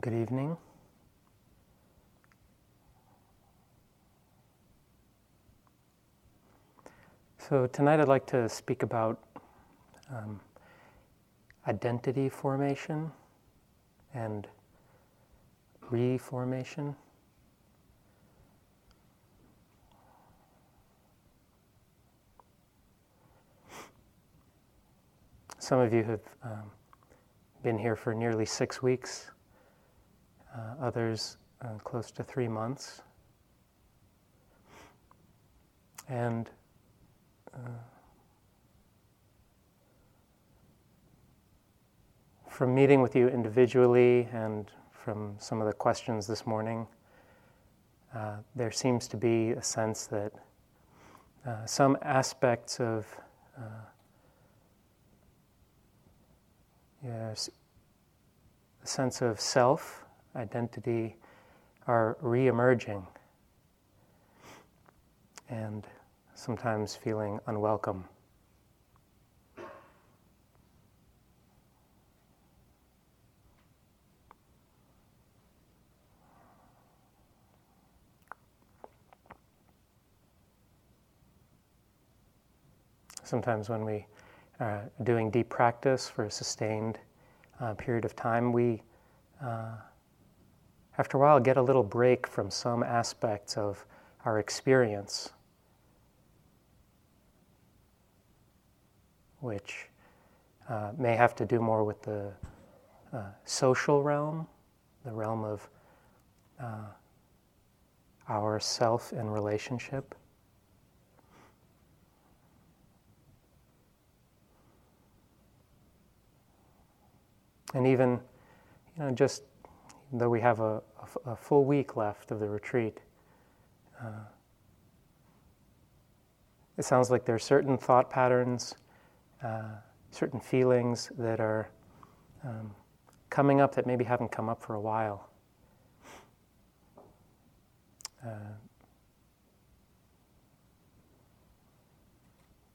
Good evening. So, tonight I'd like to speak about um, identity formation and reformation. Some of you have um, been here for nearly six weeks, uh, others uh, close to three months. And uh, from meeting with you individually and from some of the questions this morning, uh, there seems to be a sense that uh, some aspects of uh, yes, a sense of self, identity, are re emerging and sometimes feeling unwelcome. Sometimes when we are doing deep practice for a sustained uh, period of time, we, uh, after a while, get a little break from some aspects of our experience, which uh, may have to do more with the uh, social realm, the realm of uh, our self and relationship. And even, you know, just though we have a, full week left of the retreat, uh, it sounds like there are certain thought patterns, uh, certain feelings that are um, coming up that maybe haven't come up for a while. Uh,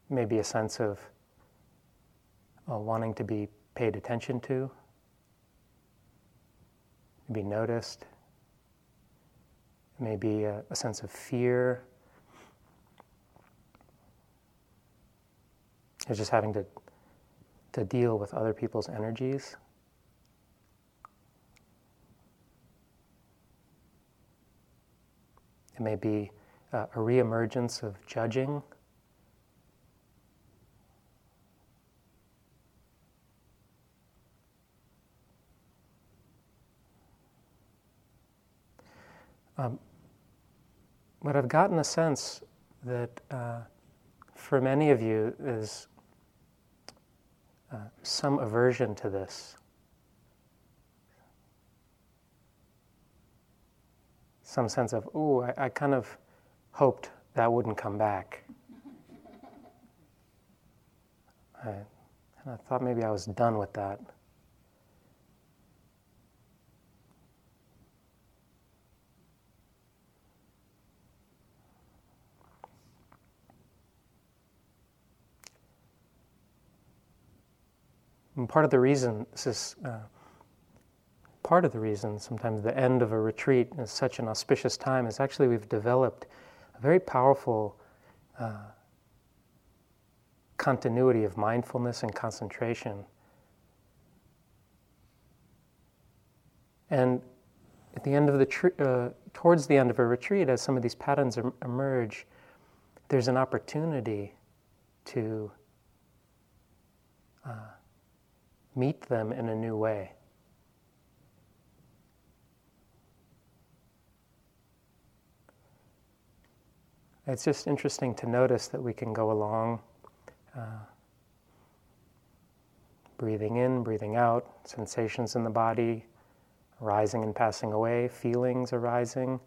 maybe a sense of uh, wanting to be paid attention to be noticed. Maybe a, a sense of fear. It's just having to, to deal with other people's energies. It may be uh, a reemergence of judging. Um, but I've gotten a sense that uh, for many of you is uh, some aversion to this. Some sense of, oh, I, I kind of hoped that wouldn't come back. I, I thought maybe I was done with that. And part of the reason this is uh, part of the reason sometimes the end of a retreat is such an auspicious time is actually we've developed a very powerful uh, continuity of mindfulness and concentration. And at the end of the tr- uh, towards the end of a retreat, as some of these patterns em- emerge, there's an opportunity to uh, meet them in a new way. It's just interesting to notice that we can go along, uh, breathing in, breathing out, sensations in the body, rising and passing away, feelings arising,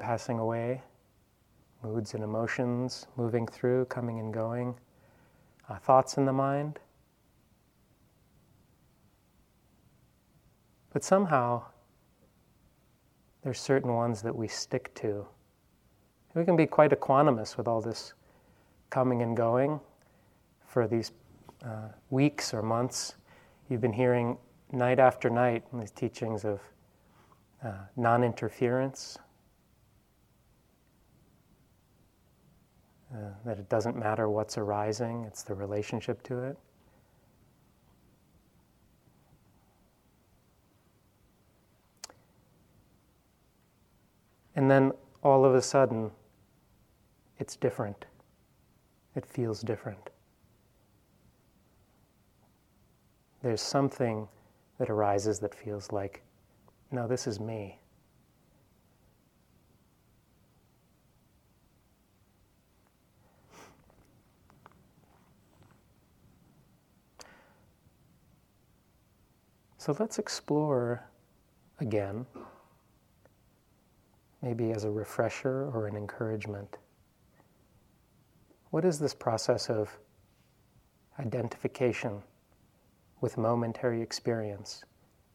passing away, moods and emotions moving through, coming and going, uh, thoughts in the mind. But somehow, there's certain ones that we stick to. We can be quite equanimous with all this coming and going for these uh, weeks or months. You've been hearing night after night, these teachings of uh, non interference, uh, that it doesn't matter what's arising, it's the relationship to it. And then all of a sudden, it's different. It feels different. There's something that arises that feels like, no, this is me. So let's explore again maybe as a refresher or an encouragement. What is this process of identification with momentary experience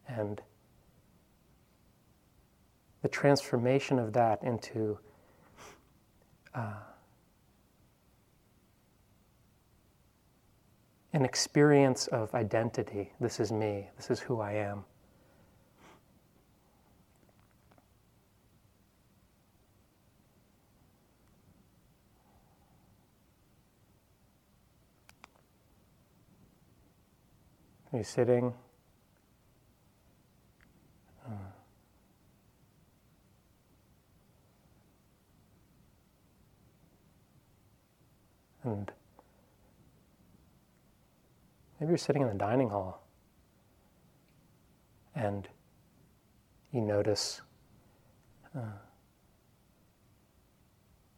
and the transformation of that into uh, an experience of identity. This is me, this is who I am. Are you sitting? Uh. And maybe you're sitting in the dining hall and you notice uh,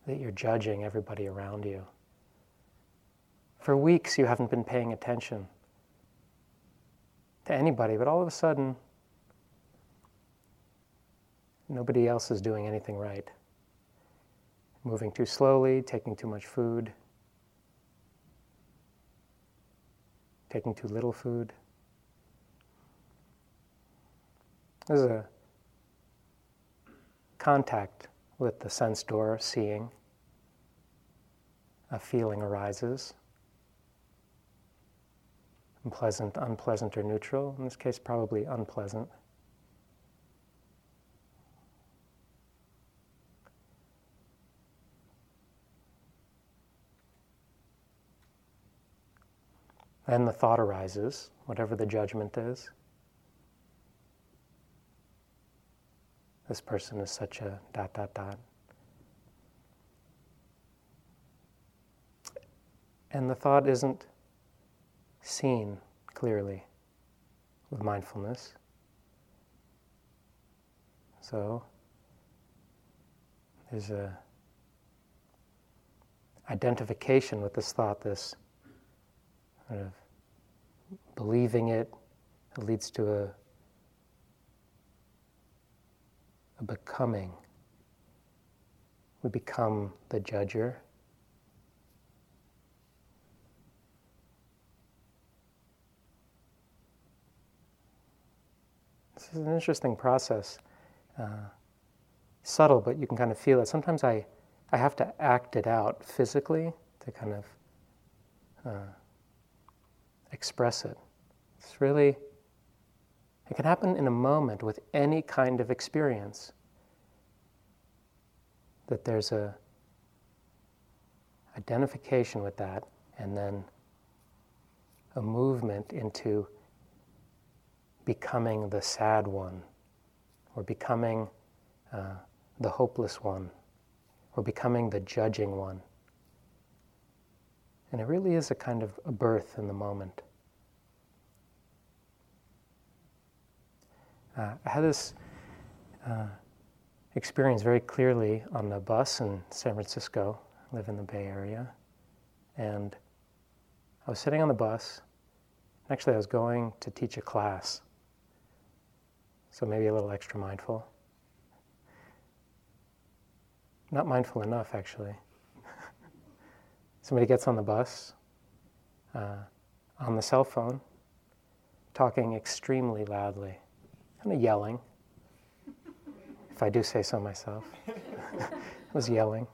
that you're judging everybody around you. For weeks, you haven't been paying attention to anybody, but all of a sudden, nobody else is doing anything right. Moving too slowly, taking too much food, taking too little food. There's a contact with the sense door, seeing. A feeling arises unpleasant, unpleasant, or neutral. In this case, probably unpleasant. Then the thought arises, whatever the judgment is. This person is such a dot, dot, dot. And the thought isn't seen clearly with mindfulness. So there's a identification with this thought, this kind of believing it, it leads to a, a becoming. We become the judger. Is an interesting process. Uh, subtle, but you can kind of feel it. Sometimes I, I have to act it out physically to kind of uh, express it. It's really, it can happen in a moment with any kind of experience. That there's a identification with that, and then a movement into becoming the sad one, or becoming uh, the hopeless one, or becoming the judging one. And it really is a kind of a birth in the moment. Uh, I had this uh, experience very clearly on the bus in San Francisco. I live in the Bay Area. And I was sitting on the bus. Actually, I was going to teach a class. So maybe a little extra mindful. Not mindful enough, actually. Somebody gets on the bus, uh, on the cell phone, talking extremely loudly, kind of yelling, if I do say so myself. was yelling.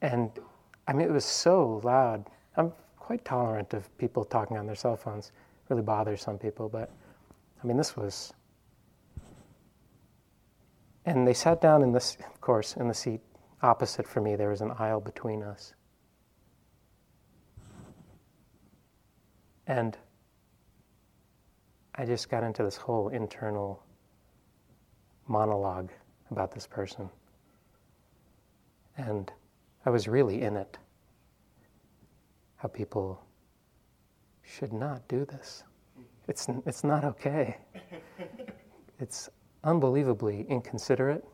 And I mean, it was so loud. I'm quite tolerant of people talking on their cell phones. It really bothers some people, but I mean, this was. And they sat down in this, of course, in the seat opposite for me. There was an aisle between us. And I just got into this whole internal monologue about this person. And I was really in it. How people should not do this. It's, it's not okay. It's unbelievably inconsiderate,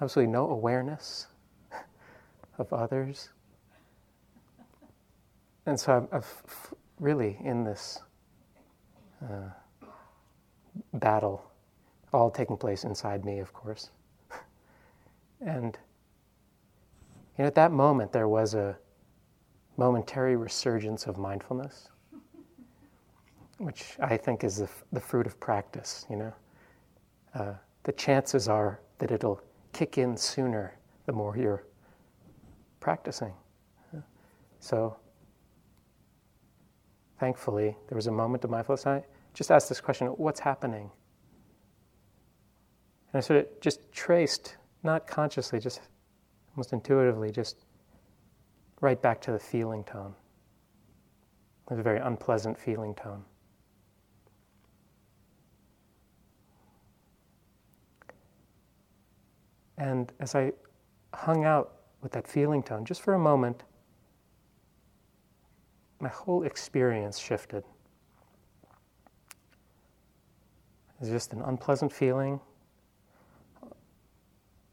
absolutely no awareness of others. And so I'm, I'm really in this uh, battle, all taking place inside me, of course. and you know, at that moment, there was a momentary resurgence of mindfulness, which I think is the, the fruit of practice, you know. Uh, the chances are that it'll kick in sooner the more you're practicing. So, thankfully, there was a moment of mindfulness. I just asked this question what's happening? And I sort of just traced, not consciously, just almost intuitively, just right back to the feeling tone. It was a very unpleasant feeling tone. And as I hung out with that feeling tone just for a moment, my whole experience shifted. It was just an unpleasant feeling.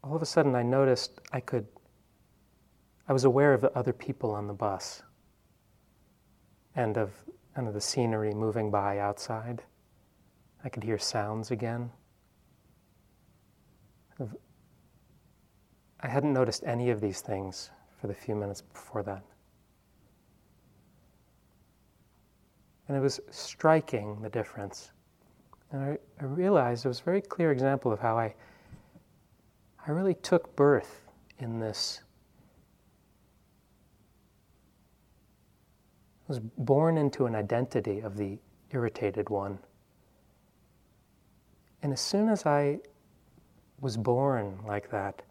All of a sudden, I noticed I could, I was aware of the other people on the bus and of kind of the scenery moving by outside. I could hear sounds again. I hadn't noticed any of these things for the few minutes before that. And it was striking the difference. And I, I, realized it was a very clear example of how I, I really took birth in this. I was born into an identity of the irritated one. And as soon as I was born like that,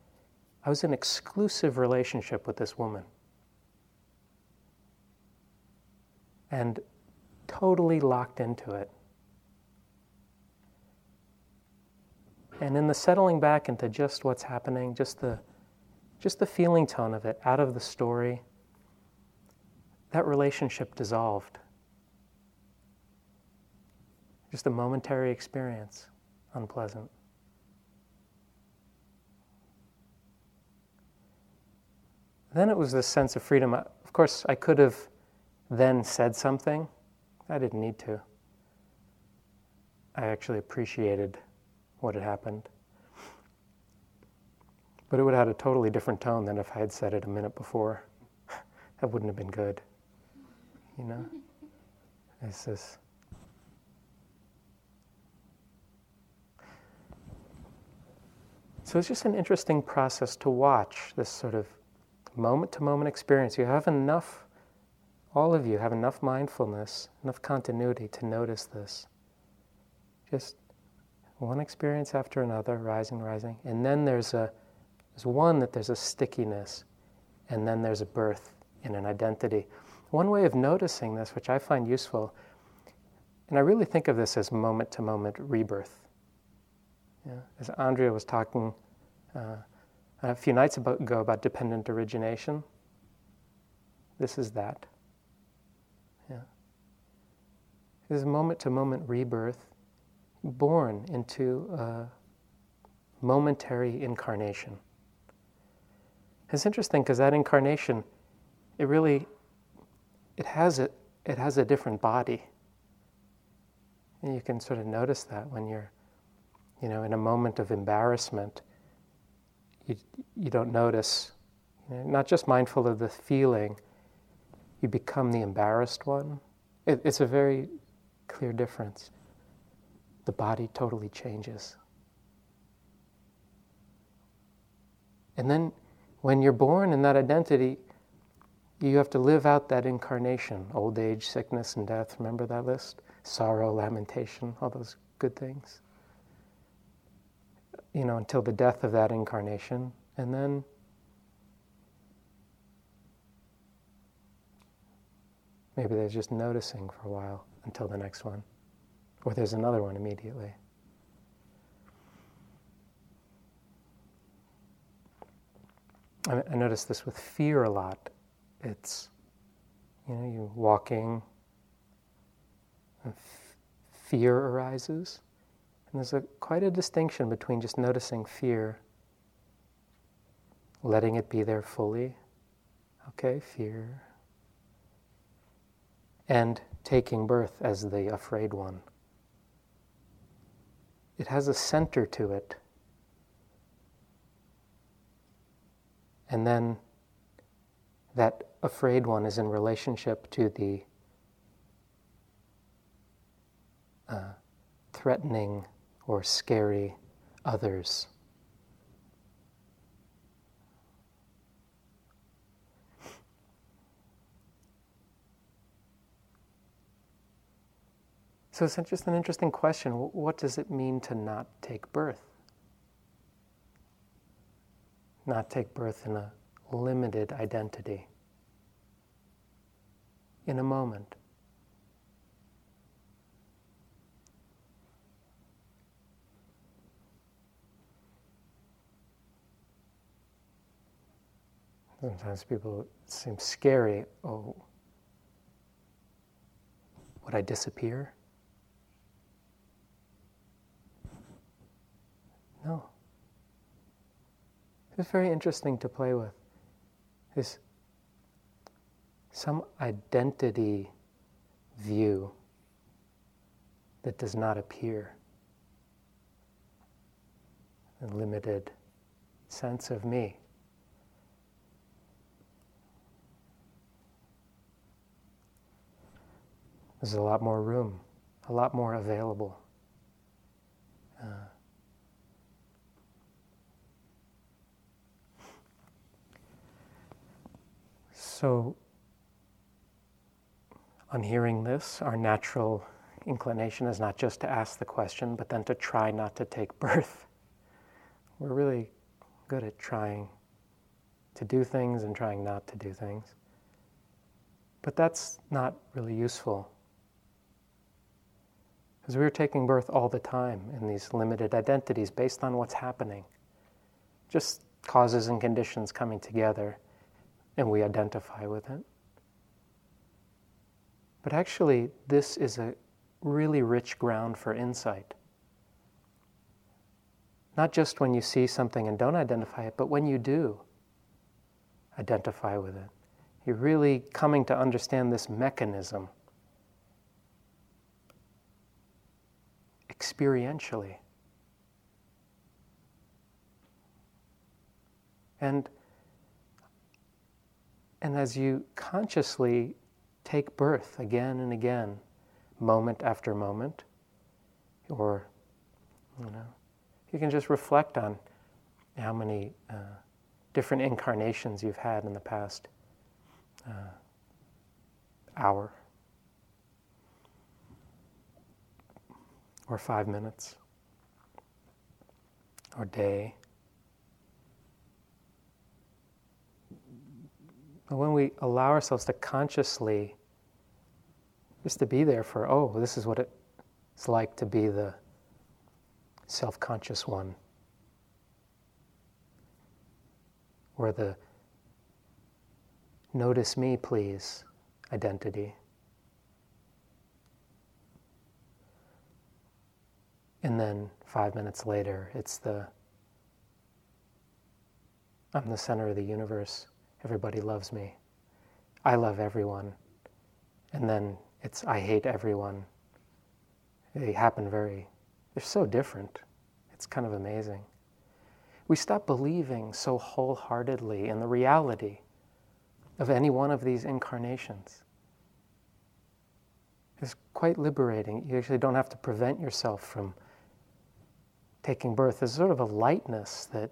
I was in exclusive relationship with this woman. And totally locked into it. And in the settling back into just what's happening, just the, just the feeling tone of it, out of the story, that relationship dissolved. Just a momentary experience, unpleasant. Then it was this sense of freedom. Of course, I could have then said something. I didn't need to. I actually appreciated what had happened. But it would have had a totally different tone than if I had said it a minute before. that wouldn't have been good. You know? It's this. So it's just an interesting process to watch this sort of moment to moment experience. You have enough, all of you have enough mindfulness, enough continuity to notice this. Just one experience after another, rising, rising. And then there's a there's one that there's a stickiness, and then there's a birth in an identity. One way of noticing this, which I find useful, and I really think of this as moment to moment rebirth. Yeah, as Andrea was talking uh, a few nights ago about dependent origination. This is that. Yeah. This is moment to moment rebirth, born into a momentary incarnation. It's interesting because that incarnation, it really, it has a, it has a different body. And you can sort of notice that when you're, you know, in a moment of embarrassment you, you don't notice, you know, not just mindful of the feeling, you become the embarrassed one. It, it's a very clear difference. The body totally changes. And then when you're born in that identity, you have to live out that incarnation old age, sickness, and death. Remember that list? sorrow, lamentation, all those good things. You know, until the death of that incarnation, and then maybe there's just noticing for a while until the next one, or there's another one immediately. I, I notice this with fear a lot. It's, you know, you walking, and f- fear arises. And there's a, quite a distinction between just noticing fear, letting it be there fully, okay, fear, and taking birth as the afraid one. It has a center to it And then that afraid one is in relationship to the uh, threatening or scary others. So it's just an interesting question. What does it mean to not take birth? not take birth in a limited identity. In a moment. Sometimes people seem scary. Oh, would I disappear? No. It's very interesting to play with. Is some identity view that does not appear. A limited sense of me. There's a lot more room, a lot more available. Uh, So, on hearing this, our natural inclination is not just to ask the question, but then to try not to take birth. We're really good at trying to do things and trying not to do things. But that's not really useful. Because we're taking birth all the time in these limited identities based on what's happening. Just causes and conditions coming together and we identify with it. But actually, this is a really rich ground for insight. Not just when you see something and don't identify it, but when you do identify with it. You're really coming to understand this mechanism experientially. And and as you consciously take birth again and again, moment after moment, or, you know, you can just reflect on how many uh, different incarnations you've had in the past uh, hour or five minutes or day. But when we allow ourselves to consciously just to be there for, oh, this is what it's like to be the self conscious one, or the notice me, please identity. And then five minutes later, it's the I'm the center of the universe everybody loves me. I love everyone. And then it's I hate everyone. They happen very, they're so different. It's kind of amazing. We stop believing so wholeheartedly in the reality of any one of these incarnations. It's quite liberating. You actually don't have to prevent yourself from taking birth, is sort of a lightness that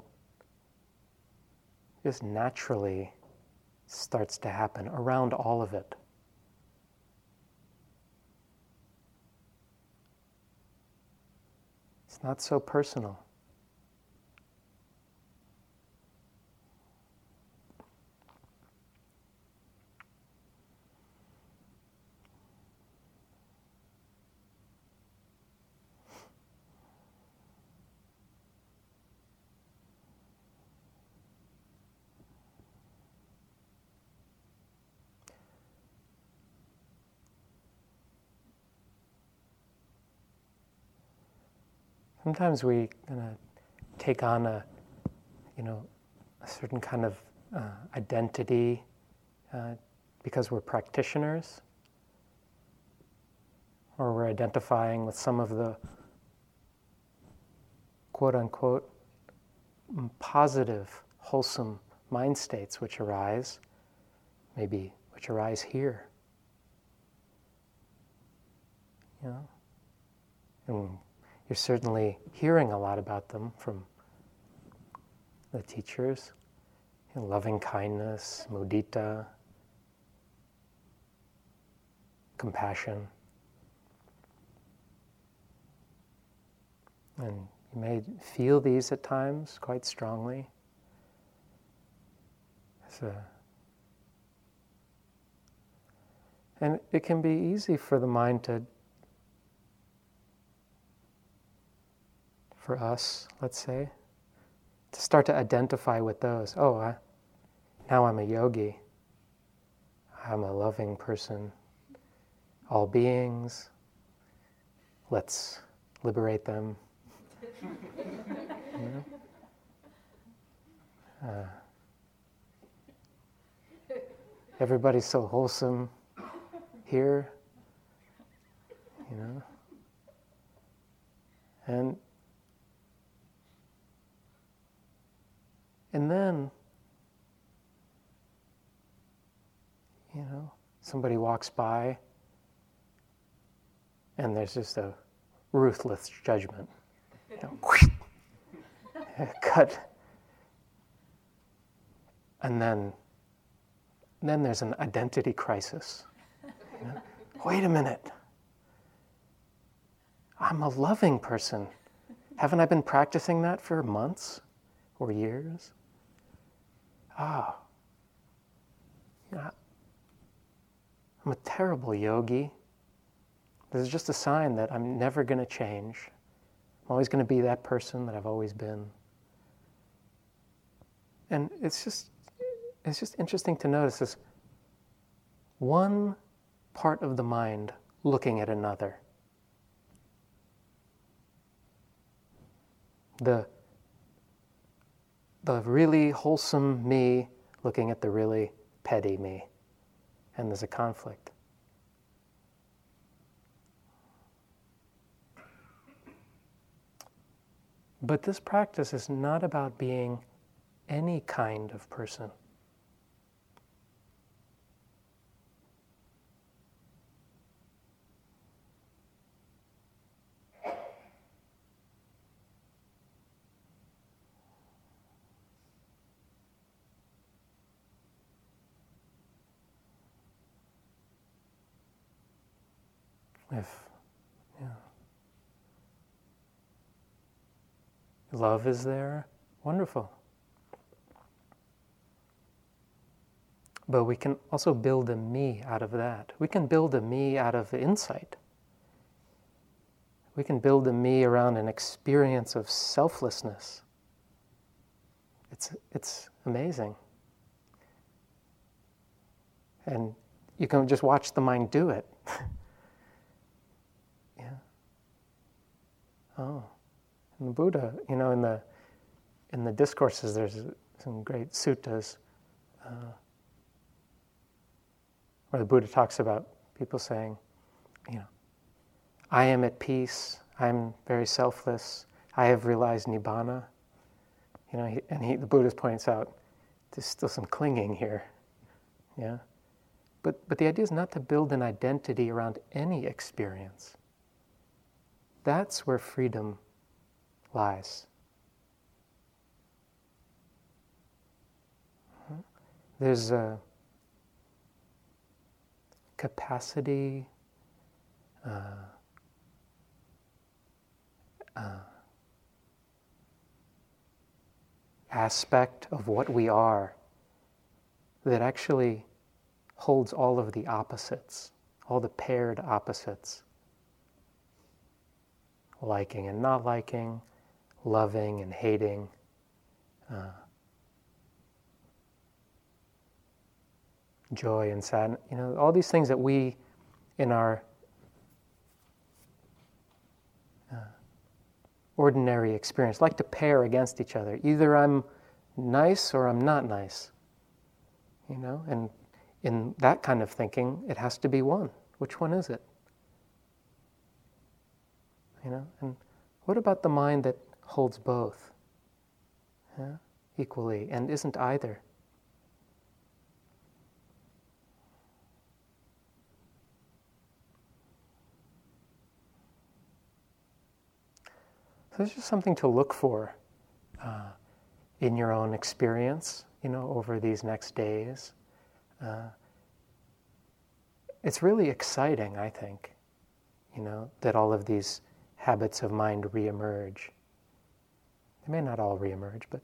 just naturally starts to happen around all of it. It's not so personal. Sometimes we kind of take on a, you know, a certain kind of uh, identity uh, because we're practitioners, or we're identifying with some of the quote unquote positive, wholesome mind states which arise, maybe which arise here. You know? And you're certainly hearing a lot about them from the teachers. You know, loving kindness, mudita, compassion. And you may feel these at times quite strongly. And it can be easy for the mind to for us, let's say, to start to identify with those. Oh, I, now I'm a yogi. I'm a loving person. All beings, let's liberate them. you know? uh, everybody's so wholesome here, you know. And And then, you know, somebody walks by and there's just a ruthless judgment. You know, cut. And then, then there's an identity crisis. You know? Wait a minute. I'm a loving person. Haven't I been practicing that for months or years? Ah, I'm a terrible yogi. This is just a sign that I'm never going to change. I'm always going to be that person that I've always been. And it's just, it's just interesting to notice this one part of the mind looking at another. The the really wholesome me looking at the really petty me. And there's a conflict. But this practice is not about being any kind of person. If yeah. Love is there, wonderful. But we can also build a me out of that. We can build a me out of insight. We can build a me around an experience of selflessness. It's, it's amazing. And you can just watch the mind do it. yeah. Oh, and the Buddha, you know, in the in the discourses, there's some great suttas uh, where the Buddha talks about people saying, you know, I am at peace. I'm very selfless. I have realized nibbana. You know, he, and he, the Buddha points out there's still some clinging here. Yeah, but but the idea is not to build an identity around any experience. That's where freedom lies. Hmm? There's a capacity, uh, uh, aspect of what we are that actually holds all of the opposites, all the paired opposites liking and not liking, loving and hating. Uh, joy and sadness, you know, all these things that we in our uh, ordinary experience like to pair against each other. Either I'm nice or I'm not nice. You know, and in that kind of thinking, it has to be one. Which one is it? You know, and what about the mind that holds both yeah, equally and isn't either? So it's just something to look for uh, in your own experience, you know, over these next days. Uh, it's really exciting, I think, you know, that all of these habits of mind reemerge. They may not all reemerge, but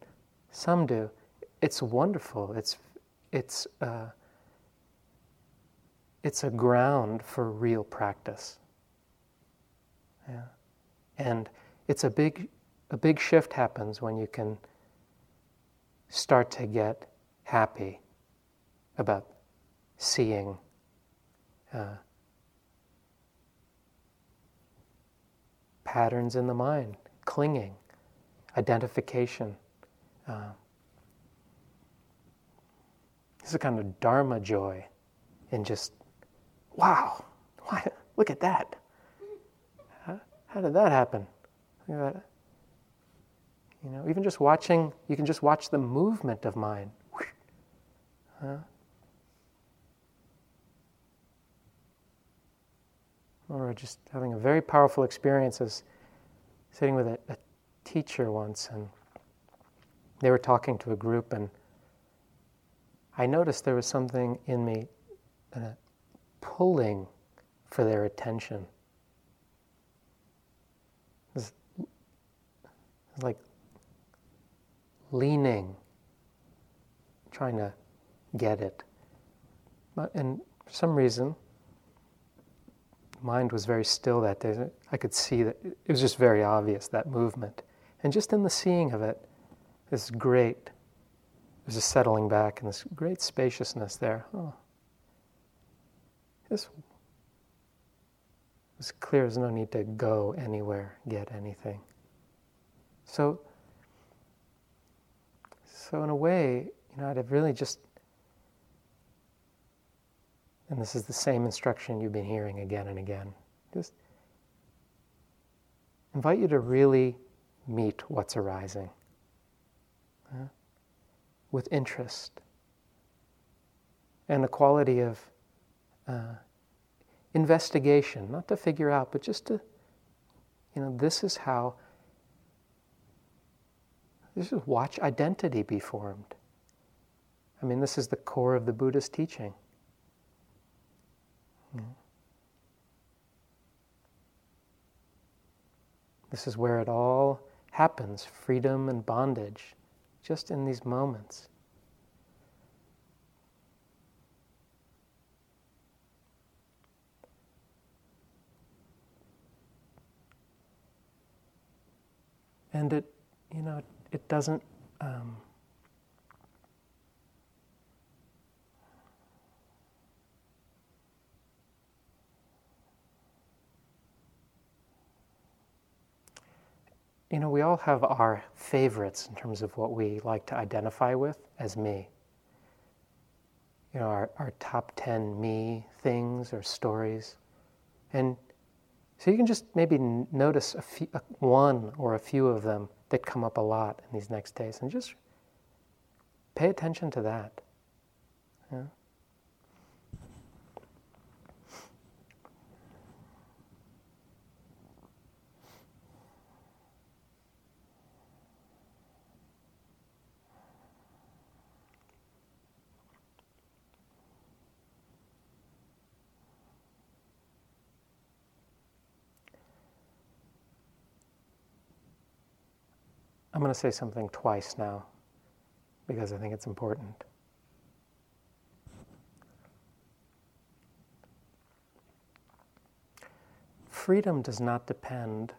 some do. It's wonderful. It's it's uh, it's a ground for real practice. Yeah, and it's a big, a big shift happens when you can start to get happy about seeing uh, patterns in the mind, clinging, identification. Uh, this is a kind of dharma joy in just, wow, why, look at that. How, how did that happen? You know, even just watching, you can just watch the movement of mind. Huh? Or just having a very powerful experience as sitting with a, a teacher once, and they were talking to a group, and I noticed there was something in me uh, pulling for their attention. It was like leaning, trying to get it. But, and for some reason, mind was very still that day. I could see that it was just very obvious that movement. And just in the seeing of it, this great, there's a settling back and this great spaciousness there. Oh, this was clear. There's no need to go anywhere, get anything. So, so in a way, you know, I'd have really just, and this is the same instruction you've been hearing again and again, just invite you to really meet what's arising with interest and a quality of uh, investigation, not to figure out, but just to, you know, this is how this is watch identity be formed. I mean, this is the core of the Buddhist teaching. This is where it all happens freedom and bondage, just in these moments. And it, you know, it doesn't. Um, you know, we all have our favorites in terms of what we like to identify with as me. You know, our, our top 10 me things or stories. And so you can just maybe notice a few, one or a few of them that come up a lot in these next days. And just pay attention to that. Going to say something twice now. because I think it's important. Freedom does not depend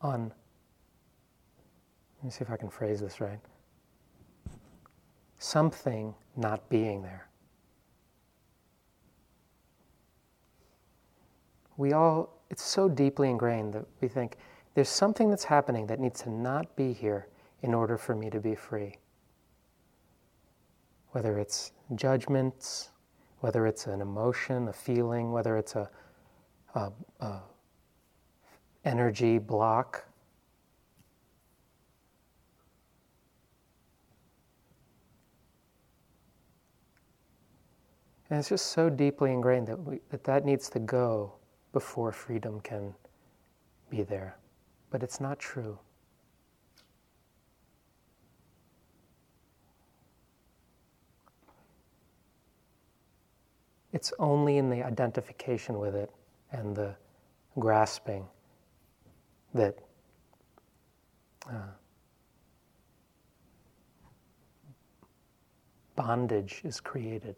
on, let me see if I can phrase this right, something not being there. We all, it's so deeply ingrained that we think there's something that's happening that needs to not be here in order for me to be free. Whether it's judgments, whether it's an emotion, a feeling, whether it's a, a, a energy block. And it's just so deeply ingrained that, we, that that needs to go before freedom can be there. But it's not true. It's only in the identification with it and the grasping that uh, bondage is created.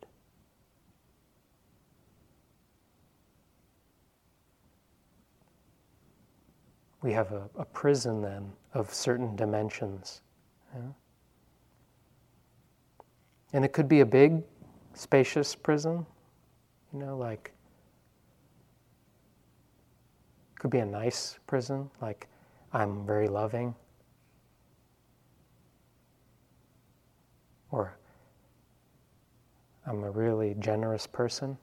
We have a, a prison then of certain dimensions. Yeah? And it could be a big, spacious prison, you know, like Could be a nice prison, like I'm very loving. Or I'm a really generous person.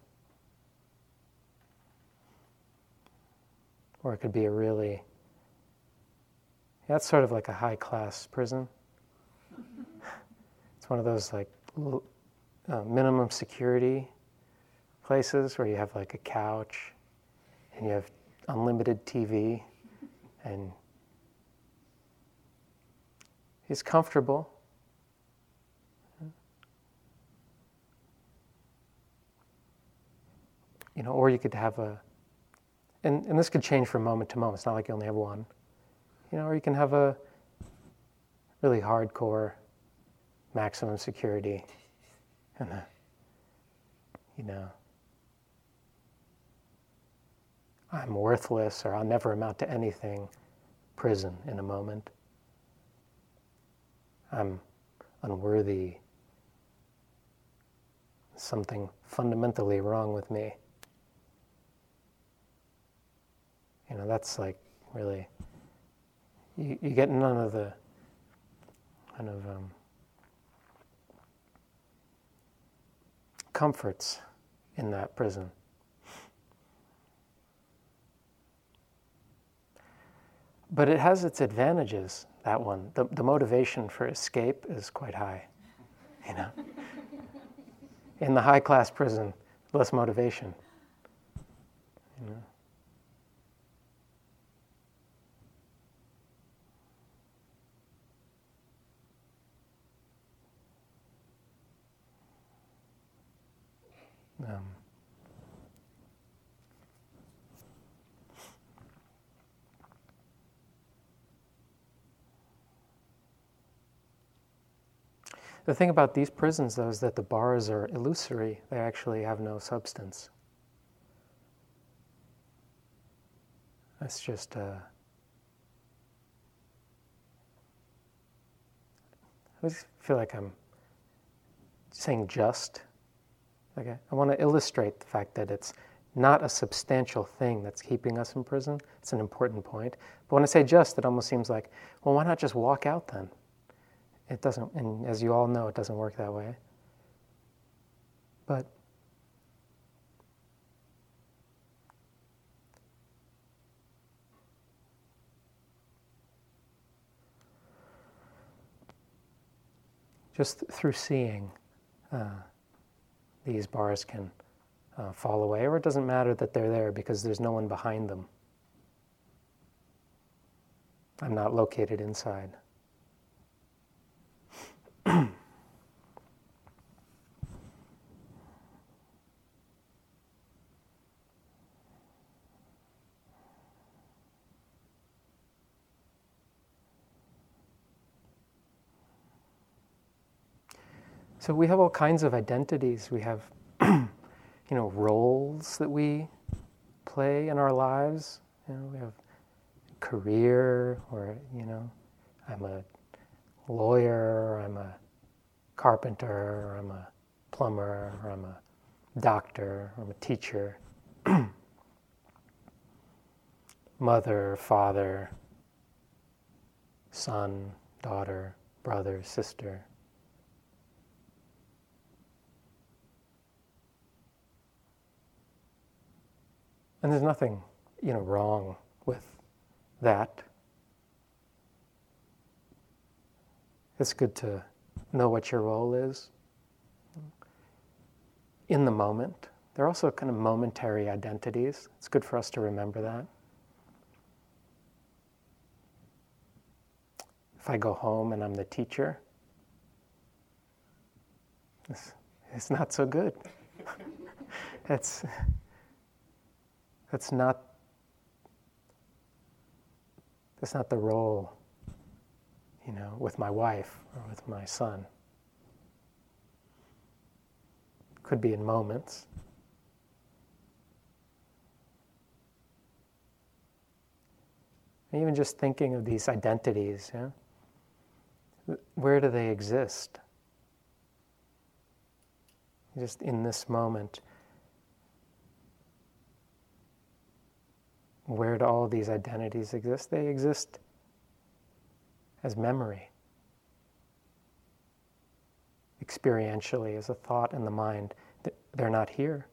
Or it could be a really, that's sort of like a high class prison. it's one of those like uh, minimum security places where you have like a couch and you have unlimited TV, and he's comfortable. You know, or you could have a, and, and this could change from moment to moment. It's not like you only have one. You know, or you can have a really hardcore maximum security and a, you know, I'm worthless or I'll never amount to anything prison in a moment. I'm unworthy. Something fundamentally wrong with me. You know, that's like really, you, you get none of the kind of um, comforts in that prison. But it has its advantages, that one. The, the motivation for escape is quite high, you know. In the high class prison, less motivation. You know. Um, The thing about these prisons, though, is that the bars are illusory. They actually have no substance. That's just. Uh, I always feel like I'm saying just. Okay, I want to illustrate the fact that it's not a substantial thing that's keeping us in prison. It's an important point. But when I say just, it almost seems like, well, why not just walk out then? It doesn't, and as you all know, it doesn't work that way. But just through seeing, uh, these bars can uh, fall away, or it doesn't matter that they're there because there's no one behind them. I'm not located inside. So we have all kinds of identities. We have, you know, roles that we play in our lives. You know, we have career, or you know, I'm a lawyer, or I'm a carpenter, or I'm a plumber, or I'm a doctor, or I'm a teacher, mother, father, son, daughter, brother, sister. And there's nothing, you know, wrong with that. It's good to know what your role is in the moment. They're also kind of momentary identities. It's good for us to remember that. If I go home and I'm the teacher, it's, it's not so good. it's that's not that's not the role, you know, with my wife or with my son. Could be in moments. even just thinking of these identities, yeah? where do they exist? Just in this moment, Where do all these identities exist? They exist as memory, experientially, as a thought in the mind. They're not here.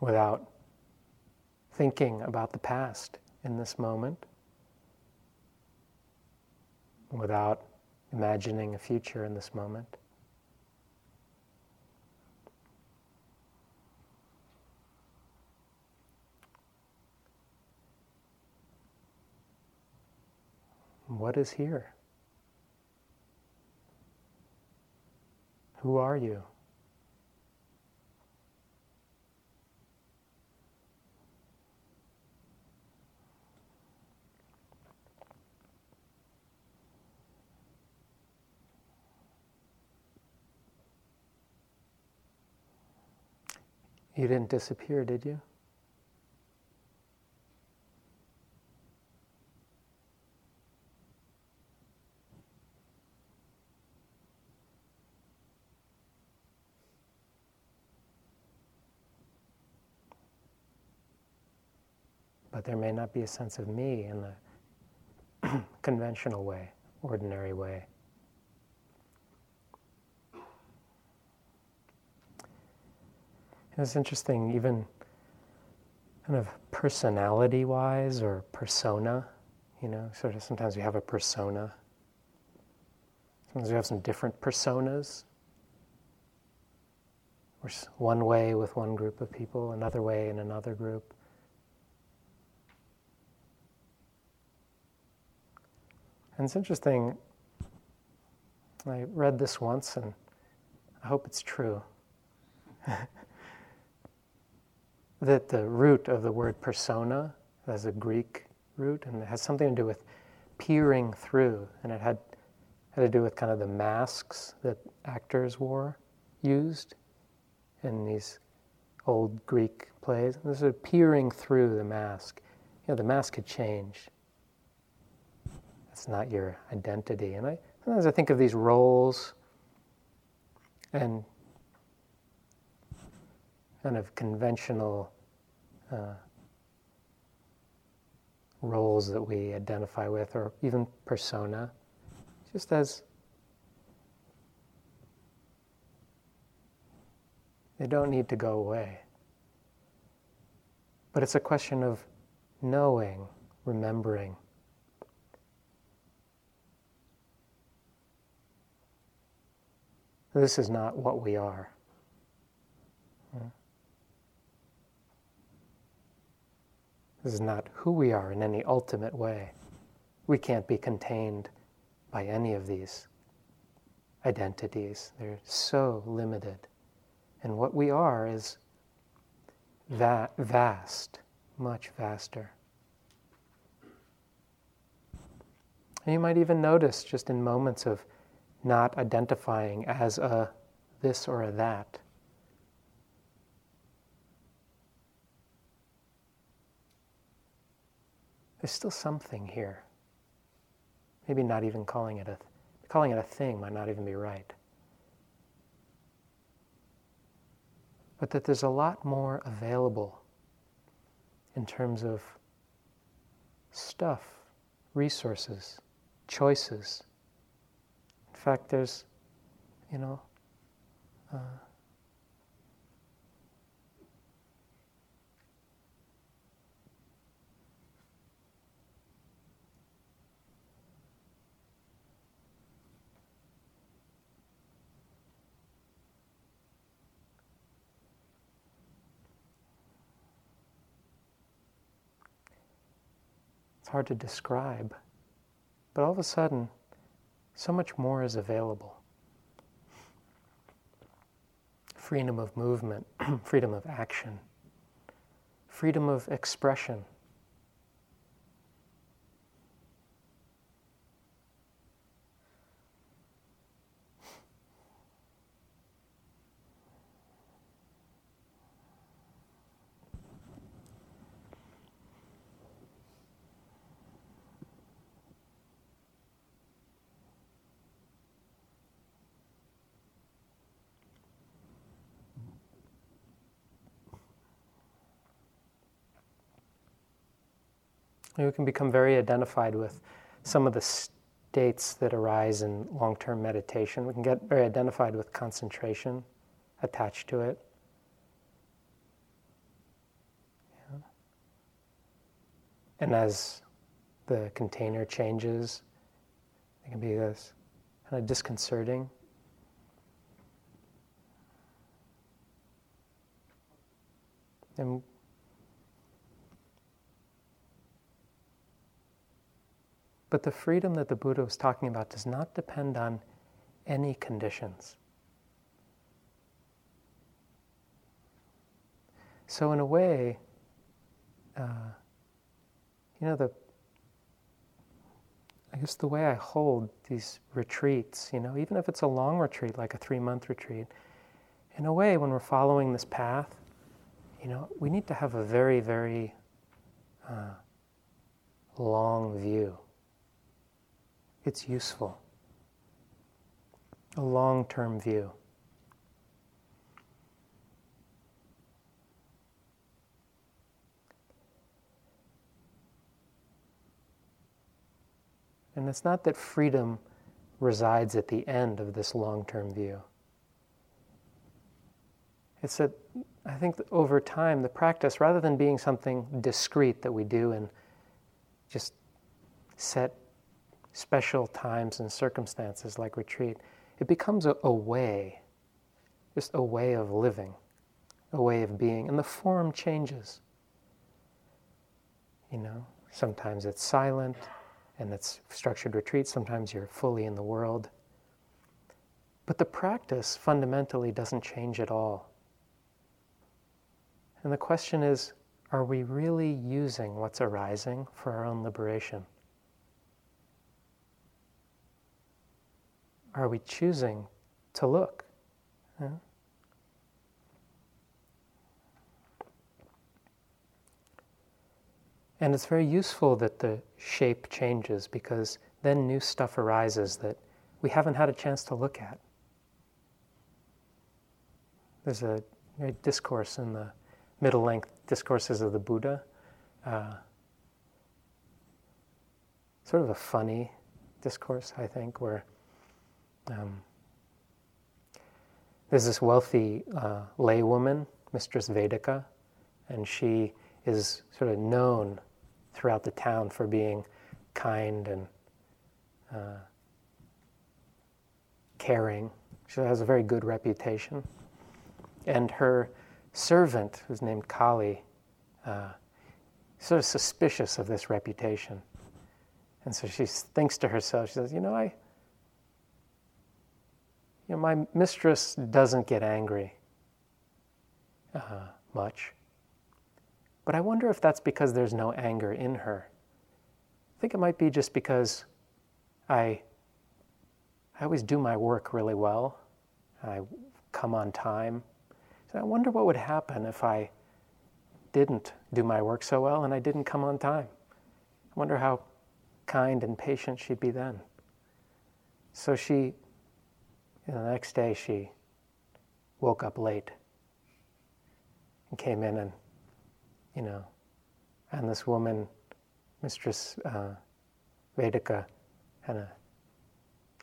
Without thinking about the past in this moment, without imagining a future in this moment. What is here? Who are you? You didn't disappear, did you? but there may not be a sense of me in the conventional way, ordinary way. It's interesting, even kind of personality wise or persona, you know, sort of sometimes we have a persona. Sometimes we have some different personas. We're one way with one group of people, another way in another group. And it's interesting, I read this once and I hope it's true. that the root of the word persona has a Greek root and it has something to do with peering through, and it had, had to do with kind of the masks that actors wore, used in these old Greek plays. This is peering through the mask. You know, the mask could change. It's not your identity. And I sometimes I think of these roles and kind of conventional uh, roles that we identify with, or even persona, just as they don't need to go away. But it's a question of knowing, remembering. This is not what we are. This is not who we are in any ultimate way. We can't be contained by any of these identities. They're so limited. And what we are is that vast, much vaster. And you might even notice just in moments of not identifying as a this or a that. There's still something here. Maybe not even calling it a calling it a thing might not even be right. But that there's a lot more available in terms of stuff, resources, choices. In fact, there's, you know, uh, It's hard to describe. But all of a sudden, so much more is available. Freedom of movement, freedom of action, freedom of expression. We can become very identified with some of the states that arise in long term meditation. We can get very identified with concentration attached to it. Yeah. And as the container changes, it can be this kind of disconcerting. And But the freedom that the Buddha was talking about does not depend on any conditions. So, in a way, uh, you know, the I guess the way I hold these retreats, you know, even if it's a long retreat, like a three month retreat, in a way, when we're following this path, you know, we need to have a very, very uh, long view it's useful. A long term view. And it's not that freedom resides at the end of this long term view. It's that I think that over time, the practice, rather than being something discrete that we do and just set special times and circumstances like retreat, it becomes a, a way, just a way of living, a way of being, and the form changes. You know, sometimes it's silent and it's structured retreat, sometimes you're fully in the world. But the practice fundamentally doesn't change at all. And the question is are we really using what's arising for our own liberation? Are we choosing to look? Yeah? And it's very useful that the shape changes because then new stuff arises that we haven't had a chance to look at. There's a, a discourse in the middle length discourses of the Buddha, uh, sort of a funny discourse, I think, where um, there's this wealthy uh, laywoman, Mistress Vedika, and she is sort of known throughout the town for being kind and uh, caring. She has a very good reputation. And her servant, who's named Kali, uh, sort of suspicious of this reputation. And so she thinks to herself, she says, You know, I, you know, my mistress doesn't get angry uh, much. But I wonder if that's because there's no anger in her. I think it might be just because I, I always do my work really well. I come on time. So I wonder what would happen if I didn't do my work so well and I didn't come on time. I wonder how kind and patient she'd be then. So she, know, the next day, she woke up late and came in and, you know, and this woman, Mistress uh, Vedika, kind of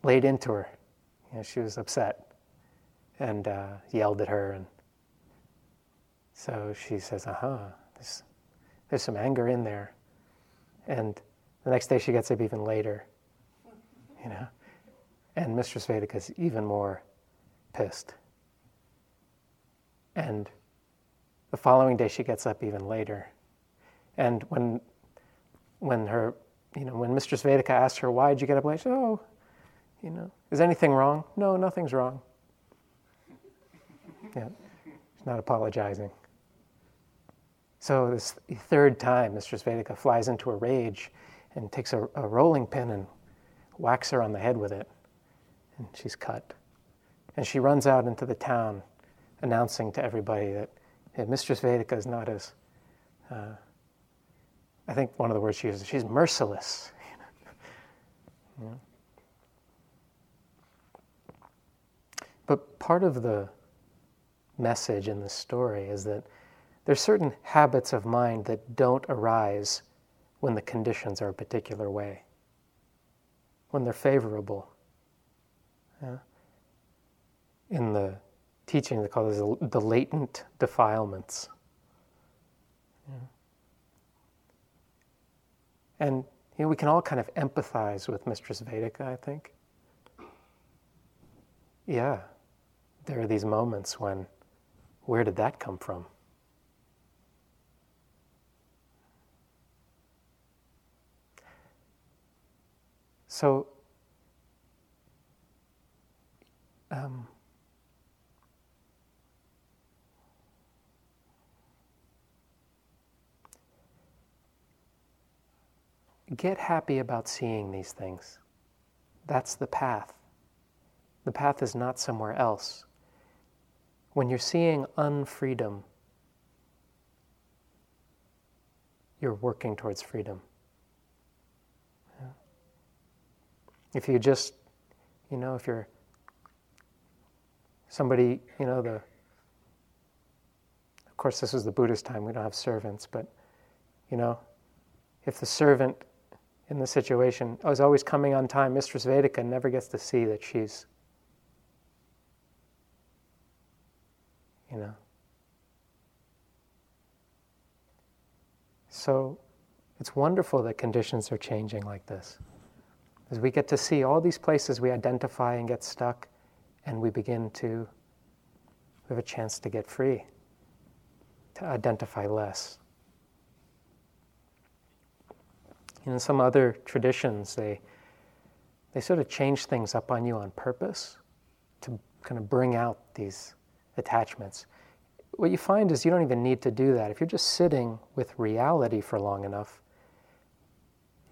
laid into her. You know, she was upset and uh, yelled at her. And so she says, uh huh, there's, there's some anger in there. And the next day she gets up even later, you know. And Mistress Vedika is even more pissed. And the following day she gets up even later. And when, when her, you know, when Mistress Vedika asked her, why did you get up late? She said, oh, you know, is anything wrong? No, nothing's wrong. Yeah, she's not apologizing. So this third time, Mistress Vedika flies into a rage and takes a, a rolling pin and whacks her on the head with it. And she's cut. And she runs out into the town announcing to everybody that Mistress Vedika is not as, uh, I think one of the words she uses, she's merciless. yeah. But part of the message in the story is that there's certain habits of mind that don't arise when the conditions are a particular way, when they're favorable. Yeah? In the teaching, they call this the latent defilements. Yeah. And you know, we can all kind of empathize with Mistress Vedika, I think. Yeah, there are these moments when, where did that come from? So, um, get happy about seeing these things. That's the path. The path is not somewhere else. When you're seeing unfreedom, you're working towards freedom. If you just, you know, if you're somebody, you know, the, of course, this is the Buddhist time, we don't have servants, but, you know, if the servant in the situation oh, is always coming on time, Mistress Vedika never gets to see that she's, you know. So it's wonderful that conditions are changing like this. As we get to see all these places we identify and get stuck, and we begin to we have a chance to get free, to identify less. In some other traditions, they they sort of change things up on you on purpose to kind of bring out these attachments. What you find is you don't even need to do that. If you're just sitting with reality for long enough,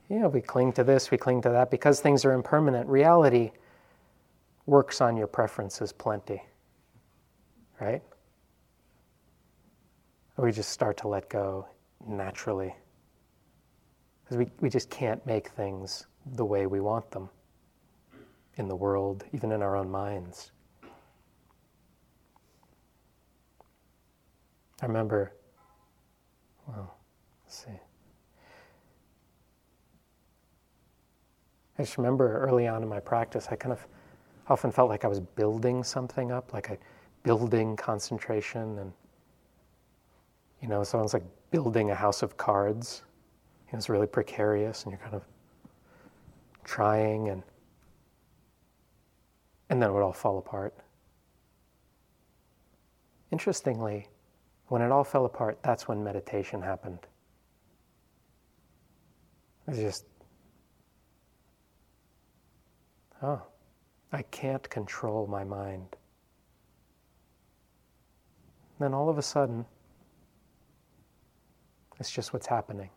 you know, we cling to this, we cling to that. Because things are impermanent, reality works on your preferences plenty, right? we just start to let go naturally. Because we, we just can't make things the way we want them in the world, even in our own minds. I remember, well, let's see. I just remember early on in my practice, I kind of often felt like I was building something up, like a building concentration, and you know, so it's like building a house of cards. You know, it's really precarious, and you're kind of trying, and and then it would all fall apart. Interestingly, when it all fell apart, that's when meditation happened. It's just oh, I can't control my mind. Then all of a sudden, it's just what's happening.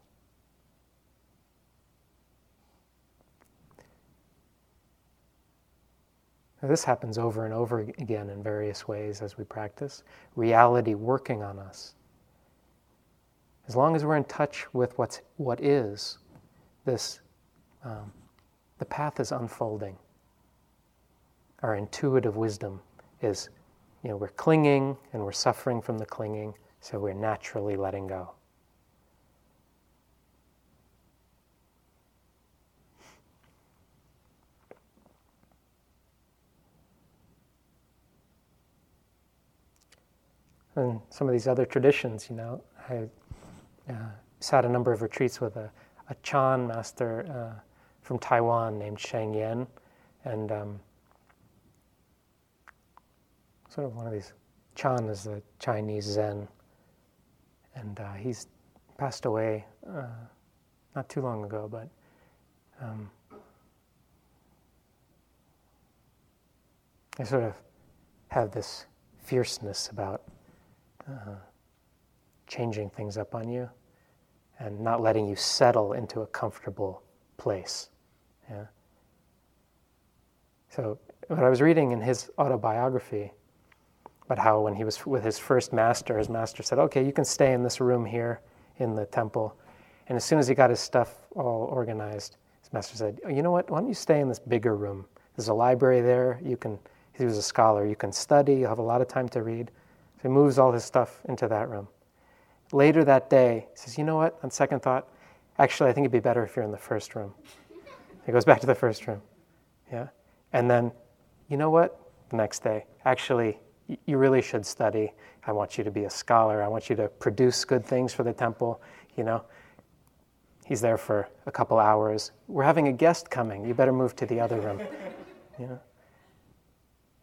Now, this happens over and over again in various ways as we practice. Reality working on us. As long as we're in touch with what's, what is, this, um, the path is unfolding. Our intuitive wisdom is, you know, we're clinging and we're suffering from the clinging, so we're naturally letting go. and some of these other traditions, you know, I uh, sat a number of retreats with a, a Chan master uh, from Taiwan named Sheng Yen, and um, sort of one of these. Chan is the Chinese Zen, and uh, he's passed away uh, not too long ago, but. Um, I sort of have this fierceness about uh, changing things up on you and not letting you settle into a comfortable place. Yeah. So, what I was reading in his autobiography about how when he was with his first master, his master said, "Okay, you can stay in this room here in the temple." And as soon as he got his stuff all organized, his master said, oh, "You know what? Why don't you stay in this bigger room? There's a library there. You can." He was a scholar. You can study. You have a lot of time to read. So he moves all his stuff into that room. Later that day, he says, You know what? On second thought, actually, I think it'd be better if you're in the first room. He goes back to the first room. Yeah? And then, you know what? The next day, actually, you really should study. I want you to be a scholar. I want you to produce good things for the temple. You know, he's there for a couple hours. We're having a guest coming. You better move to the other room. You know?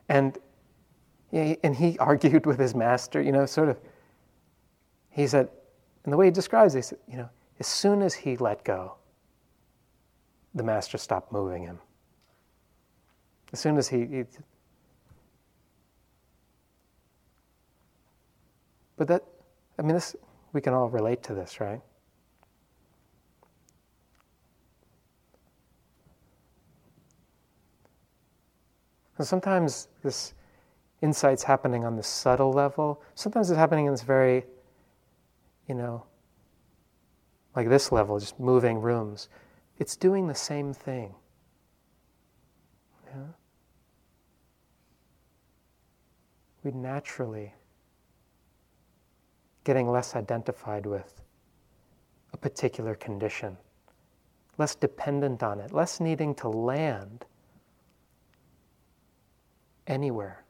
And and he argued with his master, you know, sort of. He said, and the way he describes it, he said, you know, as soon as he let go, the master stopped moving him. As soon as he, he but that, I mean, this, we can all relate to this, right? And sometimes this insights happening on the subtle level. Sometimes it's happening in this very, you know, like this level, just moving rooms. It's doing the same thing. Yeah? We naturally getting less identified with a particular condition, less dependent on it, less needing to land anywhere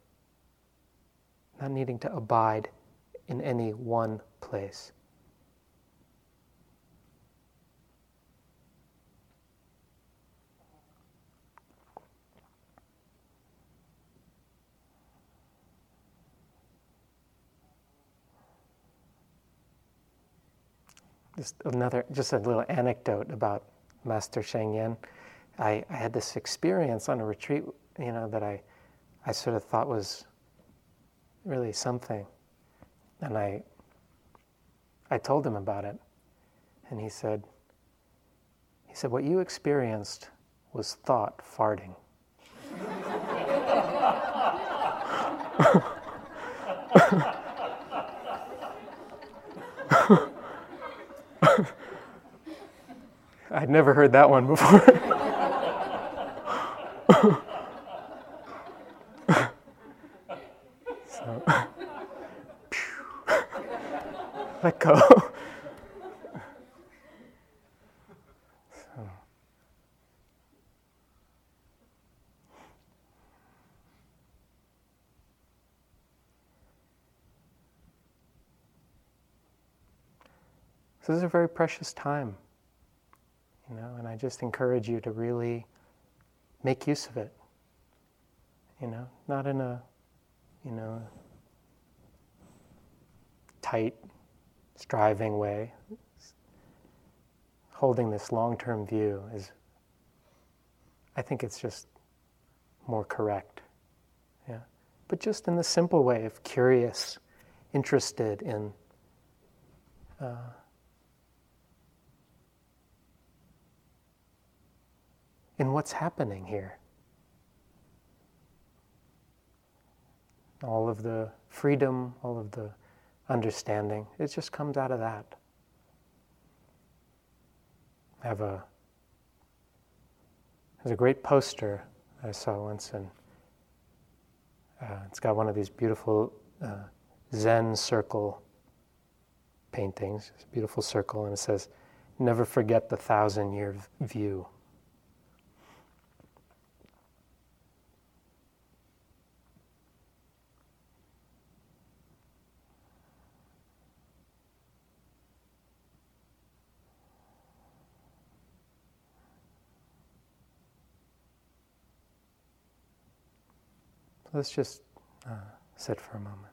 not needing to abide in any one place. Just another, just a little anecdote about Master Sheng Yen. I, I had this experience on a retreat, you know, that I, I sort of thought was really something. And I, I told him about it. And he said, he said, what you experienced was thought farting. I'd never heard that one before. let go. so. So this is a very precious time, I just encourage you to really make use of it. You know, not in a, you know, tight striving way. Holding this long term view is, I think it's just more correct. Yeah. But just in the simple way of curious, interested in. Uh, in what's happening here. all of the freedom, all of the understanding, it just comes out of that. I have a there's a great poster I saw once, and uh, it's got one of these beautiful uh, Zen circle paintings. It's a beautiful circle, and it says, "Never forget the thousand-year view." Let's just uh, sit for a moment.